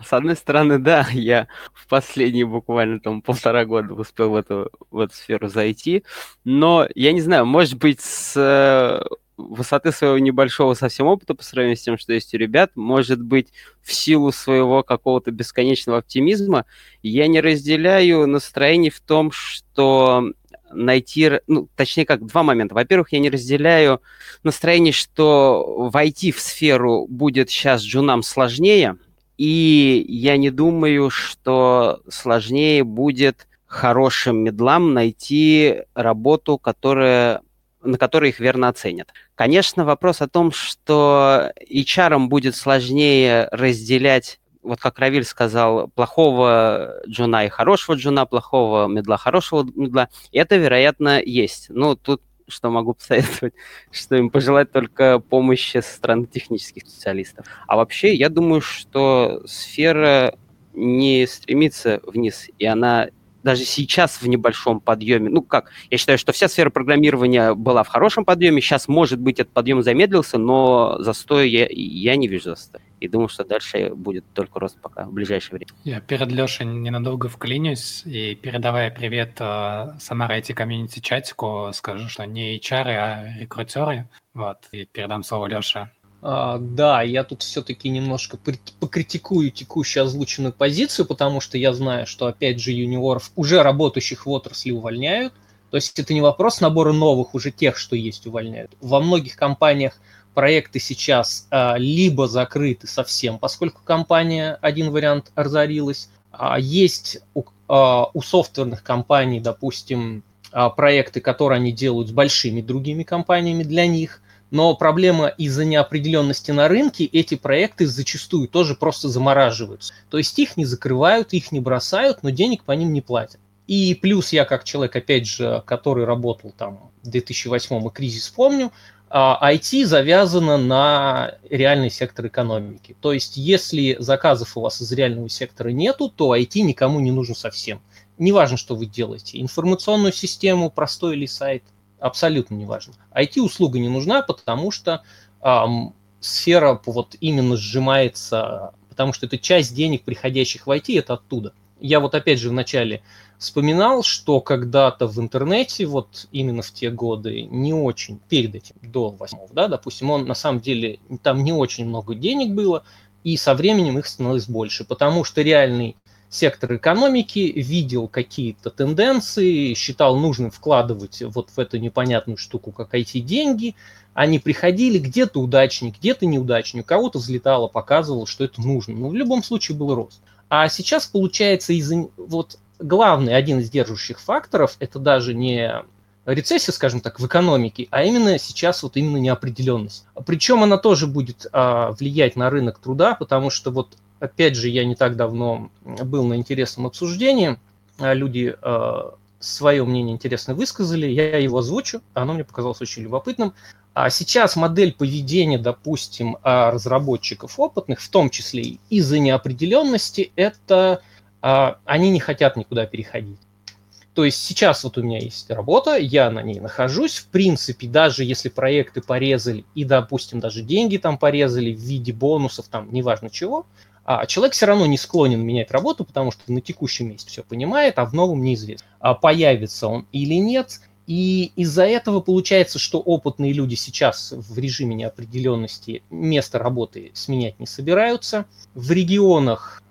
Speaker 4: С одной стороны, да, я в последние буквально там полтора года успел в эту, в эту сферу зайти, но я не знаю, может быть, с э, высоты своего небольшого совсем опыта по сравнению с тем, что есть у ребят, может быть, в силу своего какого-то бесконечного оптимизма, я не разделяю настроение в том, что найти, ну, точнее как, два момента. Во-первых, я не разделяю настроение, что войти в сферу будет сейчас джунам сложнее, и я не думаю, что сложнее будет хорошим медлам найти работу, которая, на которой их верно оценят. Конечно, вопрос о том, что HR будет сложнее разделять вот как Равиль сказал, плохого джуна и хорошего джуна, плохого медла, хорошего медла, это, вероятно, есть. Ну, тут что могу посоветовать, что им пожелать только помощи со стороны технических специалистов. А вообще, я думаю, что сфера не стремится вниз, и она даже сейчас в небольшом подъеме. Ну как, я считаю, что вся сфера программирования была в хорошем подъеме, сейчас, может быть, этот подъем замедлился, но застой я, я не вижу застой. И думаю, что дальше будет только рост пока, в ближайшее время.
Speaker 1: Я перед Лешей ненадолго вклинюсь, и передавая привет uh, Самара IT комьюнити чатику, скажу, что не HR, а рекрутеры. Вот, и передам слово Леше.
Speaker 5: А, да, я тут все-таки немножко покритикую текущую озвученную позицию, потому что я знаю, что, опять же, юниоров, уже работающих в отрасли, увольняют. То есть это не вопрос набора новых, уже тех, что есть, увольняют. Во многих компаниях проекты сейчас а, либо закрыты совсем, поскольку компания, один вариант, разорилась. А есть у, а, у софтверных компаний, допустим, а, проекты, которые они делают с большими другими компаниями для них – но проблема из-за неопределенности на рынке, эти проекты зачастую тоже просто замораживаются. То есть их не закрывают, их не бросают, но денег по ним не платят. И плюс я как человек, опять же, который работал там в 2008 и кризис помню, IT а, завязано на реальный сектор экономики. То есть если заказов у вас из реального сектора нету, то IT никому не нужен совсем. Неважно, что вы делаете. Информационную систему, простой или сайт, абсолютно не важно. IT-услуга не нужна, потому что эм, сфера вот именно сжимается, потому что это часть денег, приходящих в IT, это оттуда. Я вот опять же вначале вспоминал, что когда-то в интернете, вот именно в те годы, не очень, перед этим, до восьмого, да, допустим, он на самом деле, там не очень много денег было, и со временем их становилось больше, потому что реальный сектор экономики, видел какие-то тенденции, считал нужным вкладывать вот в эту непонятную штуку, как IT-деньги. Они приходили где-то удачнее, где-то неудачнее, у кого-то взлетало, показывало, что это нужно. Но в любом случае был рост. А сейчас получается из вот главный один из держащих факторов это даже не рецессия, скажем так, в экономике, а именно сейчас вот именно неопределенность. Причем она тоже будет а, влиять на рынок труда, потому что вот Опять же, я не так давно был на интересном обсуждении. А люди э, свое мнение интересно высказали, я его озвучу, оно мне показалось очень любопытным. А сейчас модель поведения, допустим, а, разработчиков опытных, в том числе из-за неопределенности, это а, они не хотят никуда переходить. То есть сейчас вот у меня есть работа, я на ней нахожусь. В принципе, даже если проекты порезали и, допустим, даже деньги там порезали в виде бонусов, там, неважно чего, а человек все равно не склонен менять работу, потому что на текущем месте все понимает, а в новом неизвестно. А появится он или нет. И из-за этого получается, что опытные люди сейчас в режиме неопределенности место работы сменять не собираются. В регионах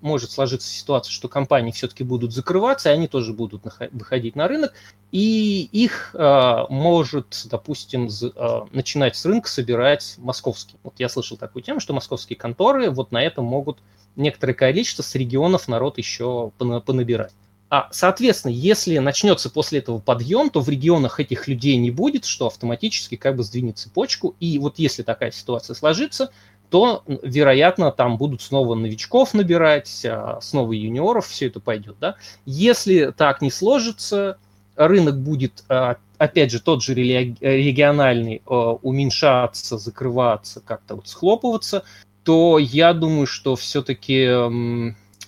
Speaker 5: может сложиться ситуация, что компании все-таки будут закрываться, и они тоже будут выходить на рынок, и их а, может, допустим, а, начинать с рынка собирать московский. Вот я слышал такую тему, что московские конторы вот на этом могут некоторое количество с регионов народ еще понабирать. А, соответственно, если начнется после этого подъем, то в регионах этих людей не будет, что автоматически как бы сдвинет цепочку. И вот если такая ситуация сложится, то, вероятно, там будут снова новичков набирать, а, снова юниоров, все это пойдет. Да? Если так не сложится, рынок будет, а, опять же, тот же региональный а, уменьшаться, закрываться, как-то вот схлопываться, то я думаю, что все-таки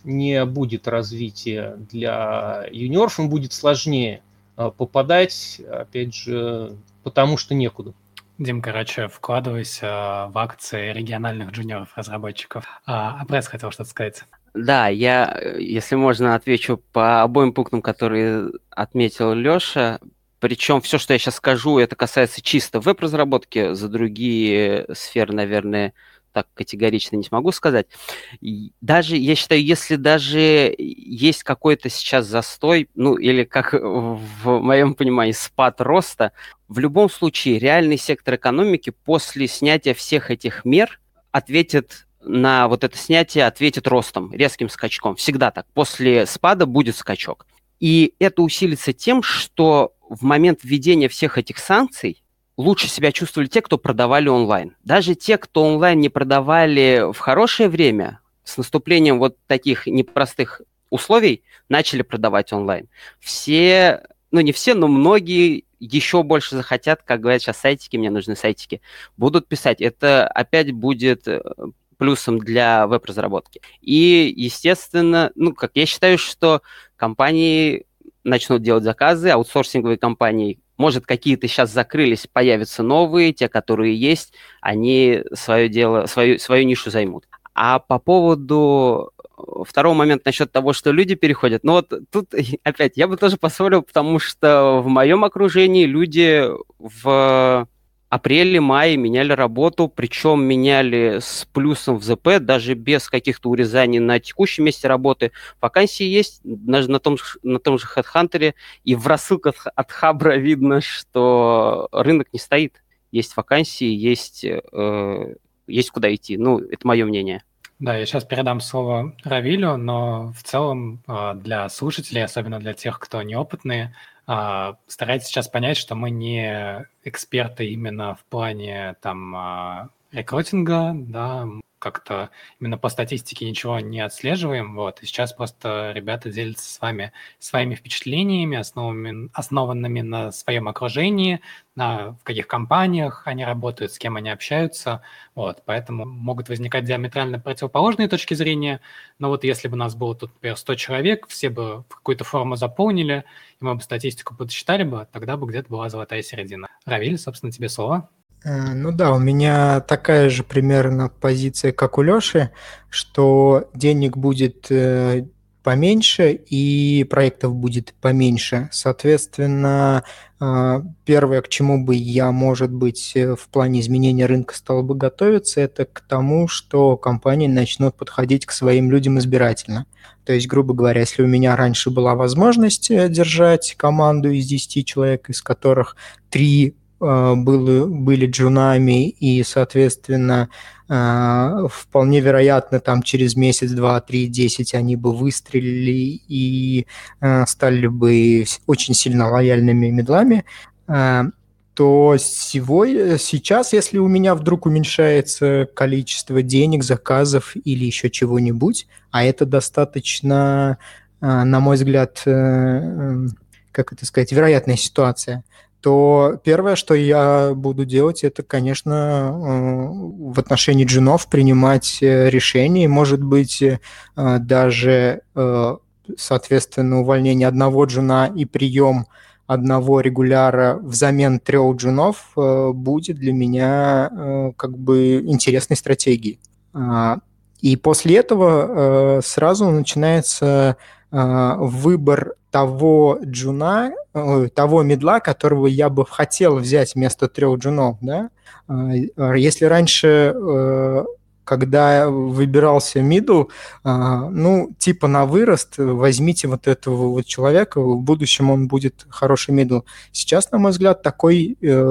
Speaker 5: не будет развития для юниоров, им будет сложнее попадать, опять же, потому что некуда.
Speaker 1: Дим, короче, вкладывайся в акции региональных джуниоров-разработчиков. А, а пресс хотел что-то сказать.
Speaker 4: Да, я, если можно, отвечу по обоим пунктам, которые отметил Леша. Причем все, что я сейчас скажу, это касается чисто веб-разработки. За другие сферы, наверное, так категорично не смогу сказать. Даже, я считаю, если даже есть какой-то сейчас застой, ну или как в моем понимании спад роста, в любом случае реальный сектор экономики после снятия всех этих мер ответит на вот это снятие, ответит ростом, резким скачком. Всегда так. После спада будет скачок. И это усилится тем, что в момент введения всех этих санкций лучше себя чувствовали те, кто продавали онлайн. Даже те, кто онлайн не продавали в хорошее время, с наступлением вот таких непростых условий начали продавать онлайн. Все, ну не все, но многие еще больше захотят, как говорят сейчас сайтики, мне нужны сайтики, будут писать. Это опять будет э, плюсом для веб-разработки. И, естественно, ну, как я считаю, что компании начнут делать заказы, аутсорсинговые компании может, какие-то сейчас закрылись, появятся новые, те, которые есть, они свое дело, свою, свою нишу займут. А по поводу второго момента насчет того, что люди переходят, ну вот тут опять я бы тоже поспорил, потому что в моем окружении люди в апреле-мае меняли работу, причем меняли с плюсом в ЗП, даже без каких-то урезаний на текущем месте работы. Вакансии есть даже на том, на том же HeadHunter, и в рассылках от Хабра видно, что рынок не стоит. Есть вакансии, есть, э, есть куда идти. Ну, это мое мнение.
Speaker 1: Да, я сейчас передам слово Равилю, но в целом э, для слушателей, особенно для тех, кто неопытные, а, старайтесь сейчас понять, что мы не эксперты именно в плане там а, рекрутинга, да, как-то именно по статистике ничего не отслеживаем, вот, и сейчас просто ребята делятся с вами своими впечатлениями, основанными, основанными на своем окружении, на в каких компаниях они работают, с кем они общаются, вот, поэтому могут возникать диаметрально противоположные точки зрения, но вот если бы у нас было тут, например, 100 человек, все бы в какую-то форму заполнили, и мы бы статистику подсчитали бы, тогда бы где-то была золотая середина. Равиль, собственно, тебе слово.
Speaker 3: Э, ну да, у меня такая же примерно позиция, как у Лёши, что денег будет э, поменьше и проектов будет поменьше. Соответственно, э, первое, к чему бы я, может быть, в плане изменения рынка стал бы готовиться, это к тому, что компании начнут подходить к своим людям избирательно. То есть, грубо говоря, если у меня раньше была возможность держать команду из 10 человек, из которых 3 а, были, были джунами, и, соответственно, а, вполне вероятно, там через месяц, два, три, десять они бы выстрелили и а, стали бы очень сильно лояльными медлами, то сегодня, сейчас, если у меня вдруг уменьшается количество денег, заказов или еще чего-нибудь, а это достаточно, на мой взгляд, э, э, как это сказать, вероятная ситуация – то первое, что я буду делать, это, конечно, э, в отношении джинов принимать э, решения, может быть, э, даже, соответственно, увольнение одного джина и прием одного регуляра взамен трех джунов будет для меня как бы интересной стратегией. А, и после этого сразу начинается выбор того джуна, э, того медла, которого я бы хотел взять вместо трех джунов, да. А, если раньше э, когда выбирался middle, ну, типа на вырост, возьмите вот этого вот человека, в будущем он будет хороший middle. Сейчас, на мой взгляд, такой э,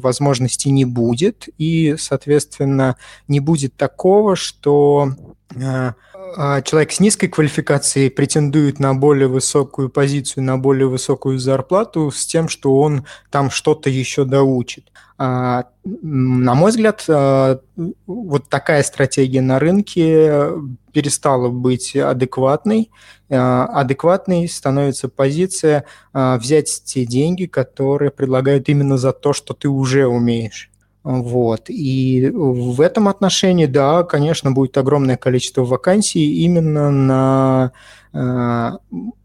Speaker 3: возможности не будет, и, соответственно, не будет такого, что человек с низкой квалификацией претендует на более высокую позицию, на более высокую зарплату с тем, что он там что-то еще доучит. А, на мой взгляд, а, вот такая стратегия на рынке перестала быть адекватной. Адекватной становится позиция взять те деньги, которые предлагают именно за то, что ты уже умеешь. Вот. И в этом отношении, да, конечно, будет огромное количество вакансий именно на э,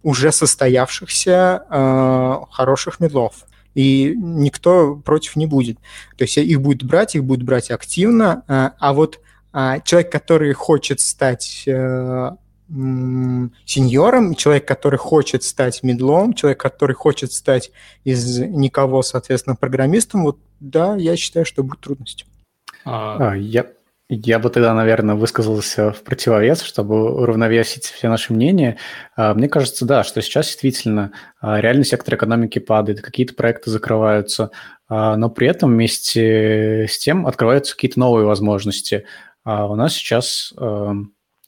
Speaker 3: уже состоявшихся э, хороших медлов. И никто против не будет. То есть их будет брать, их будет брать активно. Э, а вот э, человек, который хочет стать э, сеньором, человек, который хочет стать медлом, человек, который хочет стать из никого, соответственно, программистом, вот да, я считаю, что будет трудностью.
Speaker 2: А, а, я, Я бы тогда, наверное, высказался в противовес, чтобы уравновесить все наши мнения. А, мне кажется, да, что сейчас действительно а, реальный сектор экономики падает, какие-то проекты закрываются, но при этом вместе с тем открываются какие-то новые возможности. У нас сейчас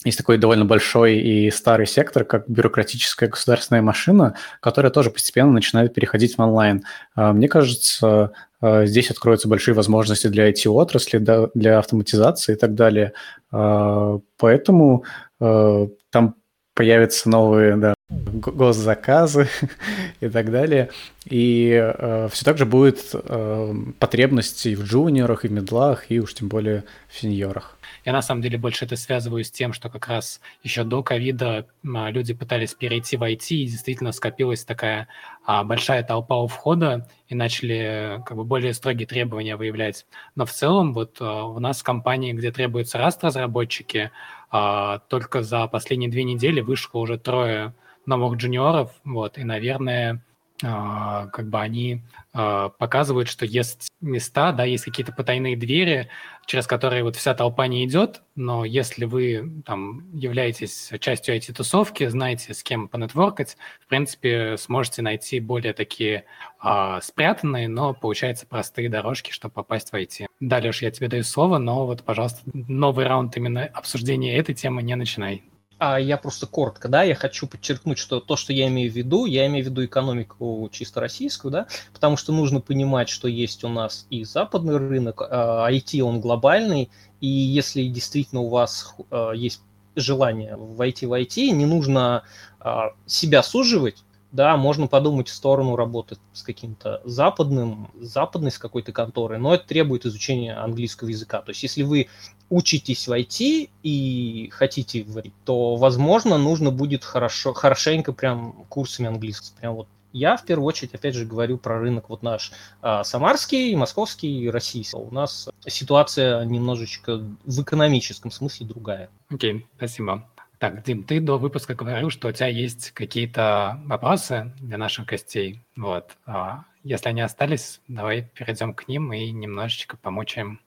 Speaker 2: есть такой довольно большой и старый сектор, как бюрократическая государственная машина, которая тоже постепенно начинает переходить в онлайн. Мне кажется, а, здесь откроются большие возможности для IT-отрасли, для автоматизации и так далее. А, поэтому а, там появятся новые да, госзаказы и так далее. И э, все так же будет э, потребность и в джуниорах, и в медлах, и уж тем более в сеньорах.
Speaker 1: Я на самом деле больше это связываю с тем, что как раз еще до ковида люди пытались перейти в IT, и действительно скопилась такая а, большая толпа у входа, и начали как бы более строгие требования выявлять. Но в целом вот а, у нас в компании, где требуются раз разработчики, а, только за последние две недели вышло уже трое новых джуниоров, вот, и, наверное, а, как бы они а, показывают, что есть места, да, есть какие-то потайные двери, через которые вот вся толпа не идет, но если вы там являетесь частью IT-тусовки, знаете, с кем понетворкать, в принципе, сможете найти более такие а, спрятанные, но, получается, простые дорожки, чтобы попасть в IT. Далее уж я тебе даю слово, но вот, пожалуйста, новый раунд именно обсуждения этой темы не начинай.
Speaker 5: А я просто коротко, да, я хочу подчеркнуть, что то, что я имею в виду, я имею в виду экономику чисто российскую, да, потому что нужно понимать, что есть у нас и западный рынок, IT он глобальный, и если действительно у вас а, есть желание войти в IT, не нужно а, себя суживать, да, можно подумать в сторону работы с каким-то западным, западной с какой-то конторой, но это требует изучения английского языка. То есть если вы учитесь в IT и хотите варить, то, возможно, нужно будет хорошо, хорошенько прям курсами английского. Прям вот я в первую очередь, опять же, говорю про рынок вот наш а, самарский, московский, российский. У нас ситуация немножечко в экономическом смысле другая.
Speaker 1: Окей, okay, спасибо. Так, Дим, ты до выпуска говорил, что у тебя есть какие-то вопросы для наших гостей. Вот. А если они остались, давай перейдем к ним и немножечко помучаем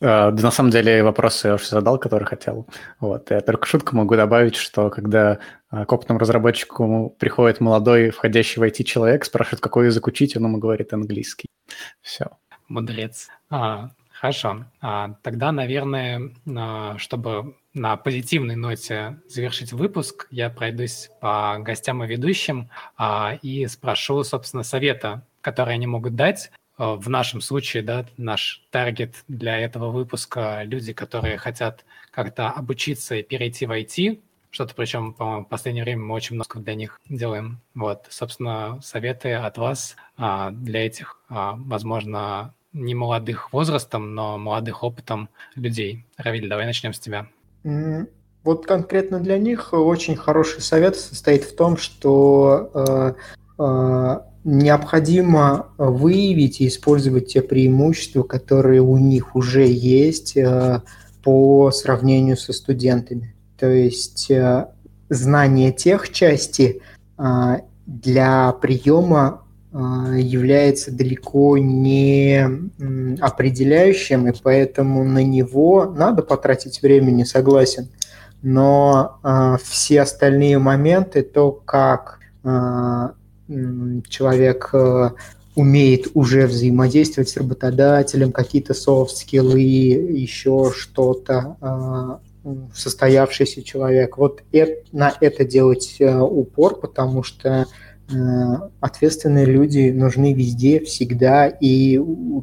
Speaker 2: а, да, на самом деле вопросы я уже задал, который хотел. Вот. Я только шутку могу добавить, что когда а, к опытному разработчику приходит молодой, входящий в IT человек, спрашивает, какой язык учить, он ему говорит английский. Все.
Speaker 1: Мудрец. А, хорошо. А, тогда, наверное, а, чтобы на позитивной ноте завершить выпуск, я пройдусь по гостям и ведущим а, и спрошу, собственно, совета, которые они могут дать Э, в нашем случае, да, наш таргет для этого выпуска – люди, которые хотят как-то обучиться и перейти в IT, что-то причем, по-моему, в последнее время мы очень много для них делаем. Вот, собственно, советы от вас а, для этих, а, возможно, не молодых возрастом, но молодых опытом людей. Равиль, давай начнем с тебя.
Speaker 3: Вот конкретно для них очень хороший совет состоит в том, что э, э, необходимо выявить и использовать те преимущества, которые у них уже есть э, по сравнению со студентами. То есть знание тех части для приема является далеко не определяющим, и поэтому на него надо потратить время, не согласен. Но все остальные моменты, то, как человек э, умеет уже взаимодействовать с работодателем, какие-то софт-скиллы, еще что-то, э, состоявшийся человек. Вот это, на это делать э, упор, потому что ответственные люди нужны везде, всегда, и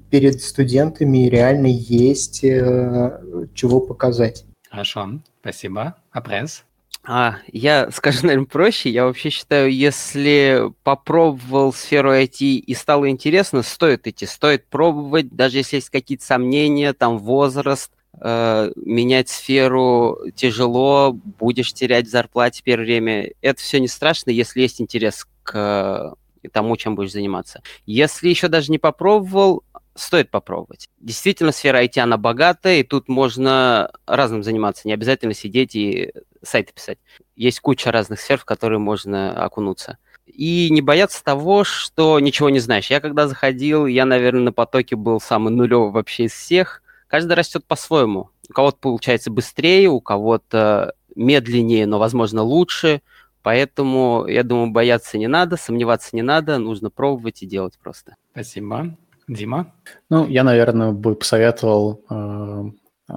Speaker 3: перед студентами реально есть чего показать.
Speaker 1: Хорошо, спасибо. Апресс?
Speaker 4: А, я скажу, наверное, проще. Я вообще считаю, если попробовал сферу IT и стало интересно, стоит идти, стоит пробовать, даже если есть какие-то сомнения, там возраст, э, менять сферу тяжело, будешь терять в зарплате первое время. Это все не страшно, если есть интерес к тому, чем будешь заниматься. Если еще даже не попробовал, стоит попробовать. Действительно, сфера IT, она богатая, и тут можно разным заниматься. Не обязательно сидеть и сайты писать. Есть куча разных сфер, в которые можно окунуться. И не бояться того, что ничего не знаешь. Я когда заходил, я, наверное, на потоке был самый нулевый вообще из всех. Каждый растет по-своему. У кого-то получается быстрее, у кого-то медленнее, но, возможно, лучше. Поэтому, я думаю, бояться не надо, сомневаться не надо, нужно пробовать и делать просто.
Speaker 1: Спасибо. Дима?
Speaker 2: Ну, я, наверное, бы посоветовал, э, э,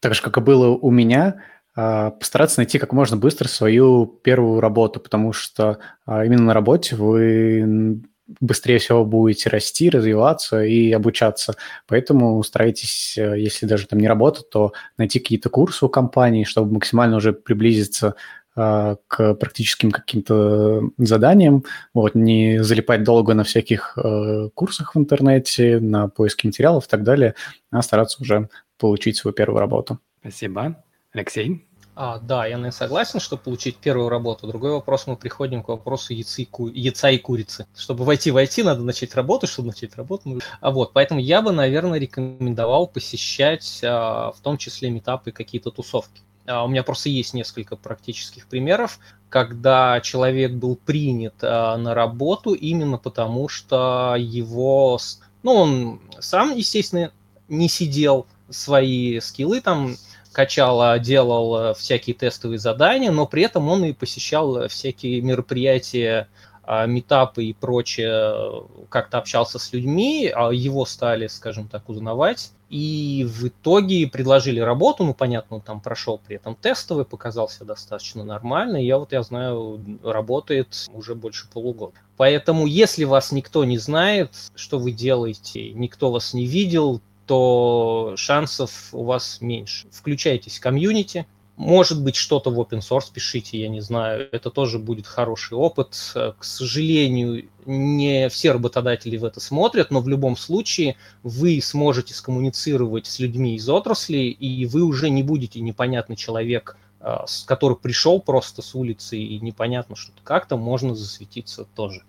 Speaker 2: так же, как и было у меня, э, постараться найти как можно быстро свою первую работу, потому что именно на работе вы быстрее всего будете расти, развиваться и обучаться. Поэтому старайтесь, если даже там не работа, то найти какие-то курсы у компании, чтобы максимально уже приблизиться а, к практическим каким-то заданиям, вот, не залипать долго на всяких э, курсах в интернете, на поиске материалов и так далее, а стараться уже получить свою первую работу.
Speaker 1: Спасибо. Алексей?
Speaker 5: А, да, я наверное, согласен, что получить первую работу. Другой вопрос, мы приходим к вопросу яйца и, ку... яйца и курицы. Чтобы войти в IT, надо начать работу, чтобы начать работу. А вот, поэтому я бы, наверное, рекомендовал посещать а, в том числе метапы какие-то тусовки. А, у меня просто есть несколько практических примеров, когда человек был принят а, на работу именно потому, что его, ну, он сам, естественно, не сидел, свои скиллы там качал, а делал всякие тестовые задания, но при этом он и посещал всякие мероприятия а, метапы и прочее, как-то общался с людьми, а его стали, скажем так, узнавать. И в итоге предложили работу, ну, понятно, он там прошел при этом тестовый, показался достаточно нормально. Я вот, я знаю, работает уже больше полугода. Поэтому, если вас никто не знает, что вы делаете, никто вас не видел, то шансов у вас меньше. Включайтесь в комьюнити, может быть, что-то в open source пишите, я не знаю. Это тоже будет хороший опыт. К сожалению, не все работодатели в это смотрят, но в любом случае вы сможете скоммуницировать с людьми из отрасли, и вы уже не будете непонятный человек, а, который пришел просто с улицы, и непонятно что-то. Как-то можно засветиться тоже.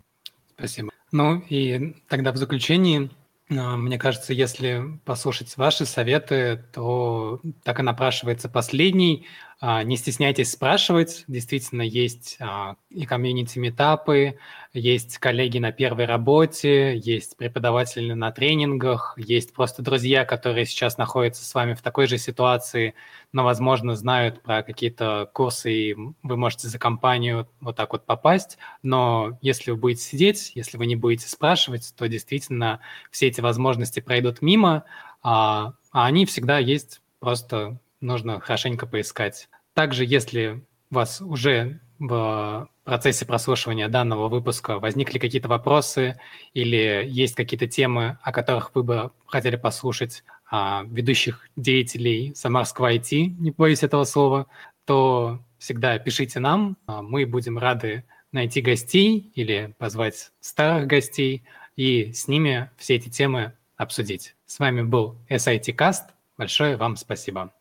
Speaker 1: Спасибо. Ну и тогда в заключении мне кажется, если послушать ваши советы, то так и напрашивается последний. А, не стесняйтесь спрашивать. Действительно, есть а, и комьюнити-метапы, есть коллеги на первой работе, есть преподаватели на тренингах, есть просто друзья, которые сейчас находятся с вами в такой же ситуации, но, возможно, знают про какие-то курсы, и вы можете за компанию вот так вот попасть. Но если вы будете сидеть, если вы не будете спрашивать, то действительно все эти возможности пройдут мимо, а, а они всегда есть, просто нужно хорошенько поискать. Также, если у вас уже в процессе прослушивания данного выпуска возникли какие-то вопросы или есть какие-то темы, о которых вы бы хотели послушать а, ведущих деятелей самарского IT, не боюсь этого слова, то всегда пишите нам, а, мы будем рады найти гостей или позвать старых гостей и с ними все эти темы обсудить. С вами был SIT Cast. Большое вам спасибо.